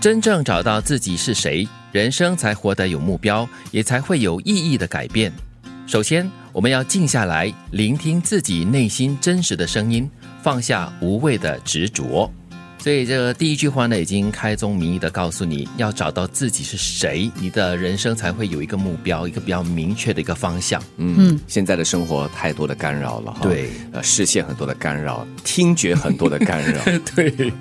真正找到自己是谁，人生才活得有目标，也才会有意义的改变。首先，我们要静下来，聆听自己内心真实的声音，放下无谓的执着。所以，这个第一句话呢，已经开宗明义的告诉你要找到自己是谁，你的人生才会有一个目标，一个比较明确的一个方向。嗯，现在的生活太多的干扰了哈，对，呃，视线很多的干扰，听觉很多的干扰，对。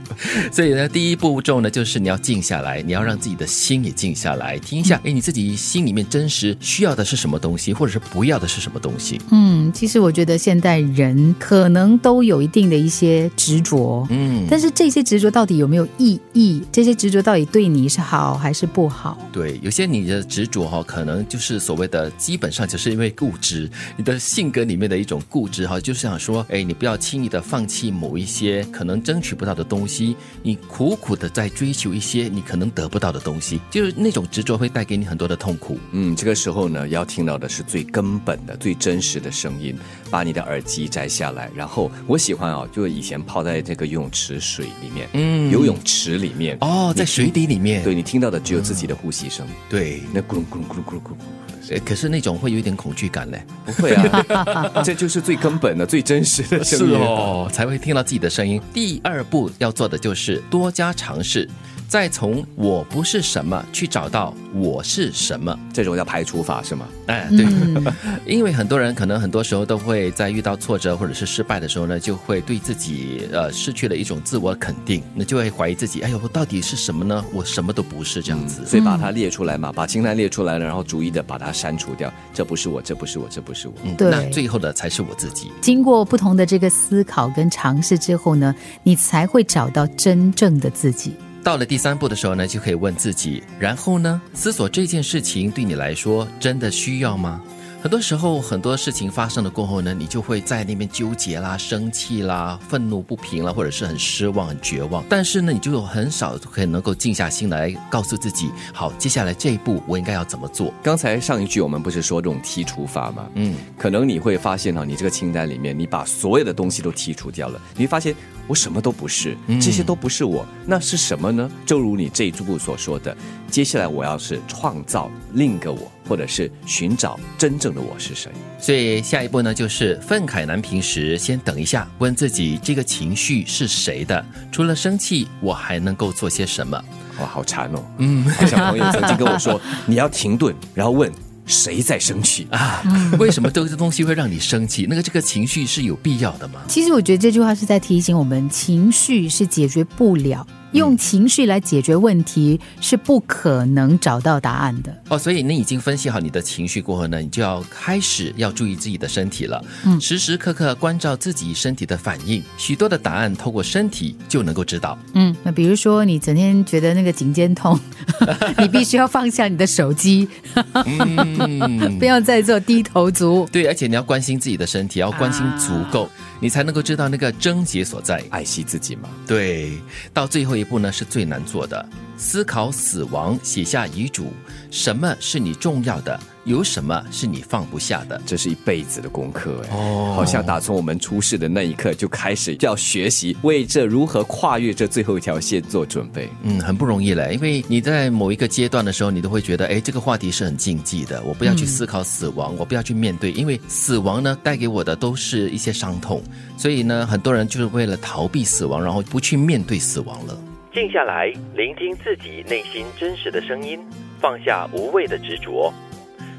所以呢，第一步骤呢，就是你要静下来，你要让自己的心也静下来，听一下，哎，你自己心里面真实需要的是什么东西，或者是不要的是什么东西。嗯，其实我觉得现代人可能都有一定的一些执着，嗯，但是这些。执着到底有没有意义？这些执着到底对你是好还是不好？对，有些你的执着哈，可能就是所谓的，基本上就是因为固执，你的性格里面的一种固执哈，就是想说，哎，你不要轻易的放弃某一些可能争取不到的东西，你苦苦的在追求一些你可能得不到的东西，就是那种执着会带给你很多的痛苦。嗯，这个时候呢，要听到的是最根本的、最真实的声音，把你的耳机摘下来，然后我喜欢啊，就以前泡在这个游泳池水里面。嗯，游泳池里面哦，在水底里面，对你听到的只有自己的呼吸声，对，那咕噜咕噜咕噜咕噜咕噜，可是那种会有一点恐惧感嘞，不会啊，这就是最根本的、最真实的声音。哦，才会听到自己的声音。第二步要做的就是多加尝试。再从我不是什么去找到我是什么，这种叫排除法是吗？哎，对，因为很多人可能很多时候都会在遇到挫折或者是失败的时候呢，就会对自己呃失去了一种自我肯定，那就会怀疑自己，哎呦，我到底是什么呢？我什么都不是这样子，所以把它列出来嘛，把清单列出来了，然后逐一的把它删除掉，这不是我，这不是我，这不是我，对，那最后的才是我自己。经过不同的这个思考跟尝试之后呢，你才会找到真正的自己。到了第三步的时候呢，就可以问自己，然后呢，思索这件事情对你来说真的需要吗？很多时候，很多事情发生了过后呢，你就会在那边纠结啦、生气啦、愤怒不平啦，或者是很失望、很绝望。但是呢，你就有很少可以能够静下心来，告诉自己，好，接下来这一步我应该要怎么做？刚才上一句我们不是说这种剔除法吗？嗯，可能你会发现哈，你这个清单里面，你把所有的东西都剔除掉了，你会发现我什么都不是，这些都不是我，那是什么呢？正如你这一步所说的，接下来我要是创造另一个我。或者是寻找真正的我是谁，所以下一步呢，就是愤慨难平时，先等一下，问自己这个情绪是谁的？除了生气，我还能够做些什么？哇，好馋哦！嗯，小朋友曾经跟我说，你要停顿，然后问谁在生气啊？为什么这个东西会让你生气？那个这个情绪是有必要的吗？其实我觉得这句话是在提醒我们，情绪是解决不了。用情绪来解决问题是不可能找到答案的哦，所以你已经分析好你的情绪过后呢，你就要开始要注意自己的身体了，嗯，时时刻刻关照自己身体的反应，许多的答案透过身体就能够知道。嗯，那比如说你整天觉得那个颈肩痛，你必须要放下你的手机，不要再做低头族。对，而且你要关心自己的身体，要关心足够，你才能够知道那个症结所在，爱惜自己嘛。对，到最后。一步呢是最难做的，思考死亡，写下遗嘱，什么是你重要的？有什么是你放不下的？这是一辈子的功课哎，哦，好像打从我们出世的那一刻就开始要学习，为这如何跨越这最后一条线做准备。嗯，很不容易嘞，因为你在某一个阶段的时候，你都会觉得，哎，这个话题是很禁忌的，我不要去思考死亡，我不要去面对，因为死亡呢带给我的都是一些伤痛，所以呢，很多人就是为了逃避死亡，然后不去面对死亡了。静下来，聆听自己内心真实的声音，放下无谓的执着。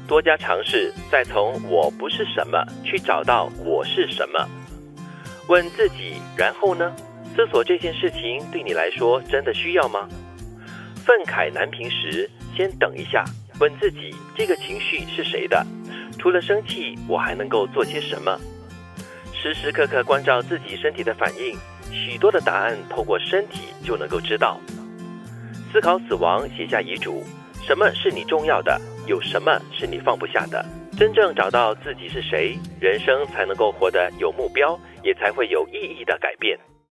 多加尝试，再从我不是什么去找到我是什么。问自己，然后呢？思索这件事情对你来说真的需要吗？愤慨难平时，先等一下。问自己，这个情绪是谁的？除了生气，我还能够做些什么？时时刻刻关照自己身体的反应，许多的答案透过身体就能够知道。思考死亡，写下遗嘱。什么是你重要的？有什么是你放不下的？真正找到自己是谁，人生才能够活得有目标，也才会有意义的改变。